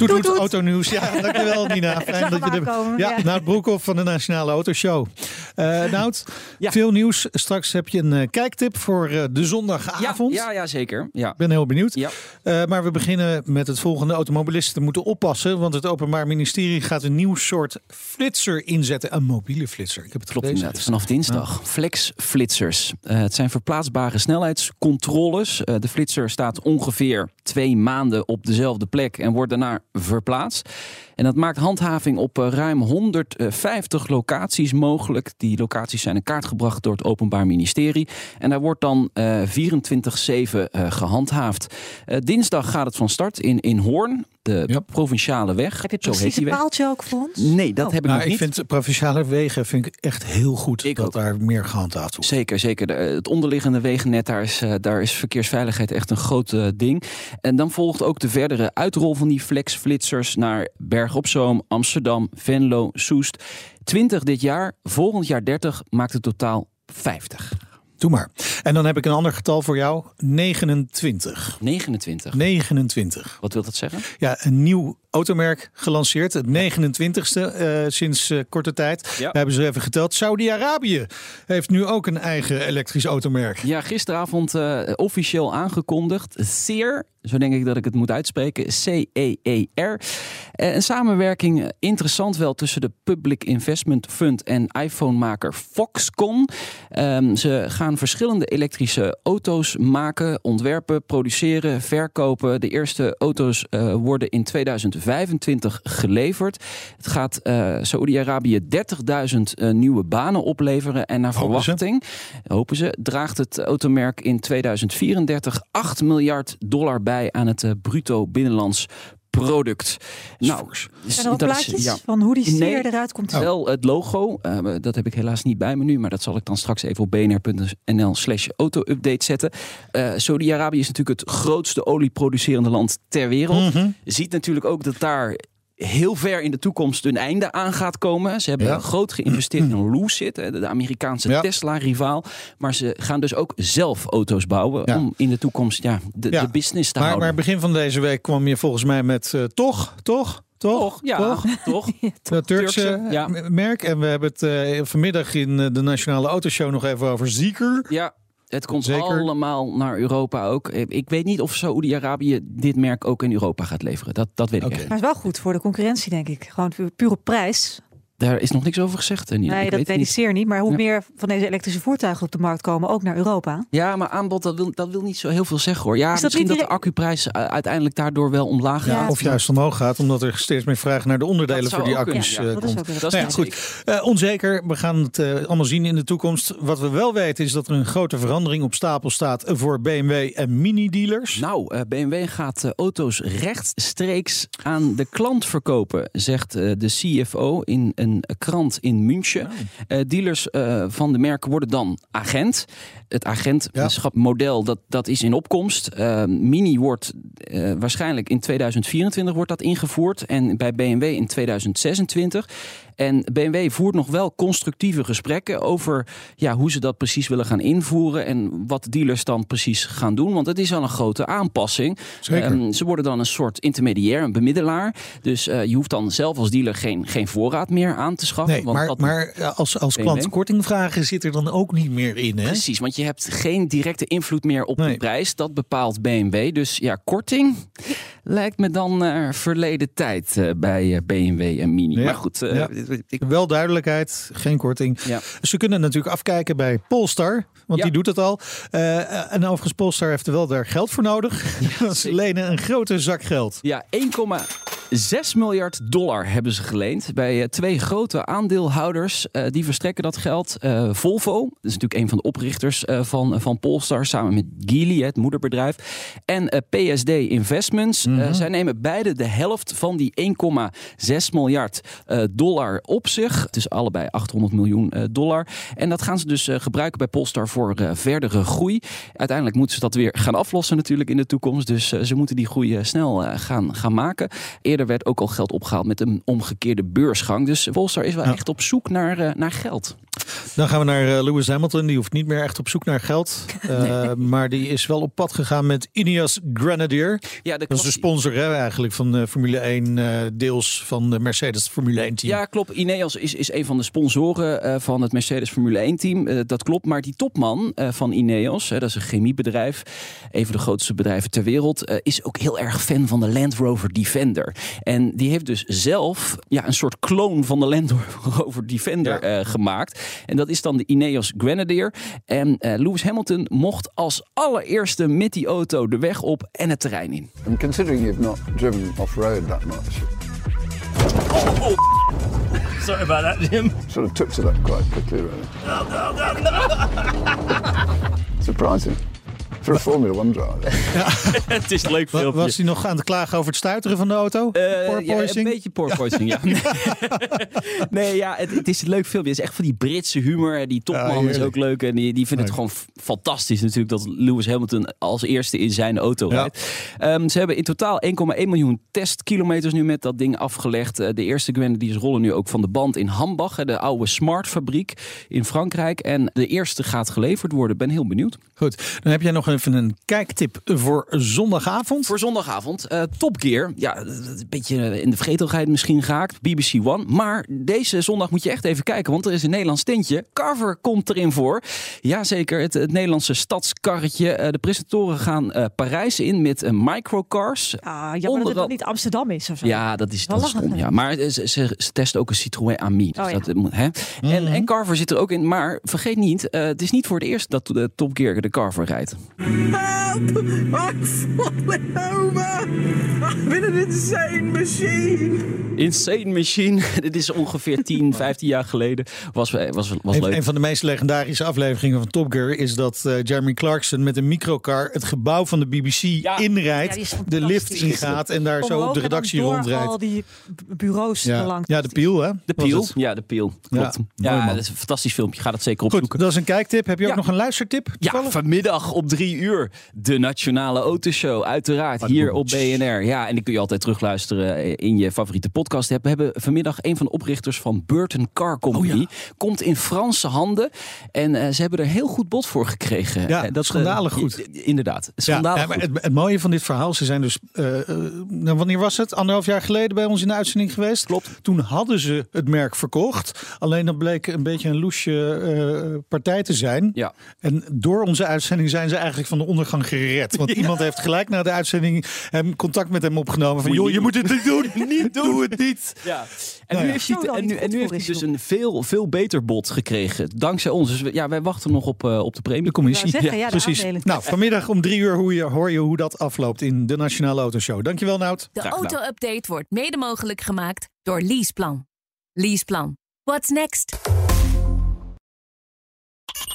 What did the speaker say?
Het doet. autonieuws. Ja, dankjewel Nina. Fijn dat je er aankomen, Ja, ja. Nout Broekhoff van de Nationale Autoshow. Eh Nout, Ja. veel nieuws. Straks heb je een eh, kijktip voor eh, de zondagavond. ja, ja, zeker. Ja. Ik ben heel benieuwd. Ja. Eh, maar we beginnen met het volgende. Automobilisten moeten oppassen, want het Openbaar Ministerie gaat een nieuw soort flitser inzetten. Een mobiele flitser. Ik heb het Klopt gelezen. inderdaad. Vanaf dinsdag. Flexflitsers. Eh, het zijn verplaatsbare snelheidscontroles. Eh, de flitser staat ongeveer twee maanden op dezelfde plek en wordt daarna verplaatst. En dat maakt handhaving op eh, ruim 150 locaties mogelijk. Die locaties zijn in kaart gebracht door het Openbaar Ministerie. En daar wordt dan eh 24-7 eh, gehandhaafd. Eh, dinsdag gaat het van start in, in Hoorn, de Ja. provinciale weg. Heb je Zo heet precies die een paaltje ook voor ons? Nee, dat Oh. heb ik Nou, nog ik niet. vind provinciale wegen vind ik echt heel goed Ik dat ook. daar meer gehandhaafd wordt. Zeker, zeker. De- Het onderliggende wegennet, daar is, eh, daar is verkeersveiligheid echt een groot eh, ding. En dan volgt ook de verdere uitrol van die flexflitsers naar Berg op Zoom, Amsterdam, Venlo, Soest. 20 dit jaar, volgend jaar 30, maakt het totaal 50. Doe maar. En dan heb ik een ander getal voor jou. 29. 29. 29. Wat wil dat zeggen? Ja, een nieuw automerk gelanceerd. Het 29ste eh, sinds eh, korte tijd. Ja. We hebben ze even geteld. Saudi-Arabië heeft nu ook een eigen elektrisch automerk. Ja, gisteravond eh, officieel aangekondigd. CER, zo denk ik dat ik het moet uitspreken. C-E-E-R. Een samenwerking, interessant wel, tussen de Public Investment Fund en iPhone-maker Foxconn. Ehm, ze gaan verschillende elektrische auto's maken, ontwerpen, produceren, verkopen. De eerste auto's eh, worden in 2025 geleverd. Het gaat eh Saoedi-Arabië 30.000 eh, nieuwe banen opleveren. En naar Hopen ze. verwachting, hopen ze, draagt het automerk in 2034 8 miljard dollar bij aan het bruto binnenlands product. Nou, Zijn er ook plaatjes ja. van hoe die Nee. eruit komt? Wel het logo, eh, dat heb ik helaas niet bij me nu, maar dat zal ik dan straks even op bnr.nl slash auto-update zetten. Eh Saudi-Arabië is natuurlijk het grootste olieproducerende land ter wereld. Mhm. Ziet natuurlijk ook dat daar heel ver in de toekomst een einde aan gaat komen. Ze hebben Ja. groot geïnvesteerd in Lucid, hè, de Amerikaanse Ja. Tesla-rivaal. Maar ze gaan dus ook zelf auto's bouwen Ja. om in de toekomst ja, de, Ja. de business te Maar, houden. maar begin van deze week kwam je volgens mij met eh, toch, toch, toch, toch, ja, toch? toch. Dat Turkse, Turkse, ja. m- merk. En we hebben het eh, vanmiddag in eh, de Nationale Autoshow nog even over Zieker. Ja, het komt Zeker. allemaal naar Europa ook. Ik weet niet of Saoedi-Arabië dit merk ook in Europa gaat leveren. Dat, dat weet ik echt. Maar het is wel goed voor de concurrentie, denk ik. Gewoon pu- puur op prijs. Daar is nog niks over gezegd. eh, Nina. nee, ik dat ik niet. zeer niet. Maar hoe Ja. meer van deze elektrische voertuigen op de markt komen, ook naar Europa. Ja, maar aanbod, dat wil, dat wil niet zo heel veel zeggen hoor. Ja, Is dat misschien niet dat de accuprijs uh, uiteindelijk daardoor wel omlaag Ja, gaat. Of juist omhoog gaat, omdat er steeds meer vraag naar de onderdelen Dat voor die accu's ja. eh, Dat is komt. ook weer Dat is Nou goed. Eh, onzeker. We gaan het eh, allemaal zien in de toekomst. Wat we wel weten is dat er een grote verandering op stapel staat voor BMW en mini-dealers. Nou, eh, BMW gaat eh, auto's rechtstreeks aan de klant verkopen, zegt eh, de CFO in een krant in München. Eh, dealers eh, van de merken worden dan agent. Het agentschapmodel dat, dat is in opkomst. Eh, Mini wordt waarschijnlijk in 2024 wordt dat ingevoerd en bij BMW in 2026. En BMW voert nog wel constructieve gesprekken over ja, hoe ze dat precies willen gaan invoeren en wat dealers dan precies gaan doen. Want het is al een grote aanpassing. Ehm, ze worden dan een soort intermediair, een bemiddelaar. Dus je hoeft dan zelf als dealer geen, geen voorraad meer aan te schaffen. Nee, want maar, dat- maar eh, als, als klant korting vragen zit er dan ook niet meer in. Hè? Precies, want je hebt geen directe invloed meer op Nee. de prijs. Dat bepaalt BMW. Dus ja, korting lijkt me dan naar verleden tijd eh, bij BMW en Mini. Ja, Maar goed, ja. ik, Wel duidelijk,heid, geen korting. Ja. Ze kunnen natuurlijk afkijken bij Polestar, want die doet het al. En overigens, Polestar heeft er wel daar geld voor nodig. Ze lenen een grote zak geld. Ja, 1,1 6 miljard dollar hebben ze geleend bij eh, twee grote aandeelhouders. Uh, die verstrekken dat geld. Uh, Volvo, dat is natuurlijk een van de oprichters uh, van, van Polestar, samen met Geely, het moederbedrijf. En PSD Investments. Mm -hmm. zij nemen beide de helft van die 1,6 miljard dollar op zich. Het is allebei 800 miljoen dollar. En dat gaan ze dus gebruiken bij Polestar voor verdere groei. Uiteindelijk moeten ze dat weer gaan aflossen natuurlijk in de toekomst. Dus ze moeten die groei snel gaan, gaan maken. Eerder werd ook al geld opgehaald met een omgekeerde beursgang. Dus Polestar is wel ja. echt op zoek naar, uh, naar geld. Dan gaan we naar uh, Lewis Hamilton. Die hoeft niet meer echt op zoek naar geld. Nee. Maar die is wel op pad gegaan met Ineos Grenadier. Ja, dat is de sponsor hè, eigenlijk van de Formule 1. deels van de Mercedes Formule 1 team. Ja, klopt. Ineos is, is een van de sponsoren van het Mercedes Formule 1 team. dat klopt. Maar die topman van Ineos, dat is een chemiebedrijf. Een van de grootste bedrijven ter wereld. is ook heel erg fan van de Land Rover Defender. En die heeft dus zelf ja, een soort kloon van de Land Rover Defender ja. uh, gemaakt. En dat is dan de Ineos Grenadier. En uh, Lewis Hamilton mocht als allereerste met die auto de weg op en het terrein in. And considering you've not driven off-road that much. Oh, oh. Sorry about that, Jim. Sort of took to that quite quickly, really. No, no, no, no. Surprising. Voor 1 driver. Ja. het is een leuk filmpje. Was hij nog aan het klagen over het stuiteren van de auto? Uh, ja, een beetje porpoising, ja. nee, ja, het, het, is een leuk filmpje. Het is echt van die Britse humor. Die topman ja, is ook leuk. En die, die vindt het gewoon fantastisch natuurlijk dat Lewis Hamilton als eerste in zijn auto rijdt. Um, ze hebben in totaal 1,1 miljoen testkilometers nu met dat ding afgelegd. Uh, de eerste Grenadiers rollen nu ook van de band in Hambach. De oude Smart fabriek in Frankrijk. En de eerste gaat geleverd worden. Ben heel benieuwd. Goed, dan heb jij nog even een kijktip voor zondagavond. Voor zondagavond. Uh, Top Gear. Ja, een beetje in de vergetelheid misschien gehaakt. BBC One. Maar deze zondag moet je echt even kijken. Want er is een Nederlands tentje. Carver komt erin voor. Jazeker, het, het Nederlandse stadskarretje. Uh, de presentatoren gaan uh, Parijs in met uh, microcars. Ah, jammer dat het niet Amsterdam is of zo. Ja, dat is, dat is stom. Ja. Maar ze, ze, ze, testen ook een Citroën Ami. Dus oh, ja. dat, hè? Mm en, en Carver zit er ook in. Maar vergeet niet, het is niet voor het eerst dat de Top Gear de Carver rijdt. Help! I'm falling over! I'm in an insane machine! Insane Machine. Dit is ongeveer 10, 15 jaar geleden. Was, was, was een, leuk. Een van de meest legendarische afleveringen van Top Gear is dat uh, Jeremy Clarkson met een microcar het gebouw van de BBC ja. inrijdt, ja, de lift ingaat en daar zo op de redactie rondrijdt. al die bureaus ja. langs. Ja, de Piel, hè? De Piel. Ja, de Piel. Klopt. Ja, ja dat is een fantastisch filmpje. Ga dat zeker opzoeken. Goed, dat is een kijktip. Heb je ook nog een luistertip? Ja, vanmiddag op drie uur. De Nationale Autoshow. Uiteraard hier op BNR. Ja, en die kun je altijd terugluisteren in je favoriete podcast. We hebben vanmiddag een van de oprichters van Burton Car Company. Oh ja. Komt in Franse handen. En uh, ze hebben er heel goed bod voor gekregen. Ja, dat schandalig uh, goed. Inderdaad. Schandalig ja, maar het, het, mooie van dit verhaal, ze zijn dus... Uh, nou, wanneer was het? Anderhalf jaar geleden bij ons in de uitzending geweest. Klopt. Toen hadden ze het merk verkocht. Alleen dat bleek een beetje een loesje partij te zijn. Ja. En door onze uitzending zijn ze eigenlijk van de ondergang gered. Want ja. iemand heeft gelijk na de uitzending hem contact met hem opgenomen. Van, joh, je moet het niet doen. niet doen. Doe het niet. Ja. En nou nu heeft hij, en nu, en nu heeft hij dus een veel, veel beter bod gekregen. Dankzij ons. Dus we, ja, wij wachten nog op, uh, op de premie. De commissie. Zeggen, ja, precies. Nou, vanmiddag om drie uur hoor je, hoor je hoe dat afloopt in de Nationale Autoshow. Dankjewel, Nout. De auto-update wordt mede mogelijk gemaakt door Leaseplan. Leaseplan. What's next?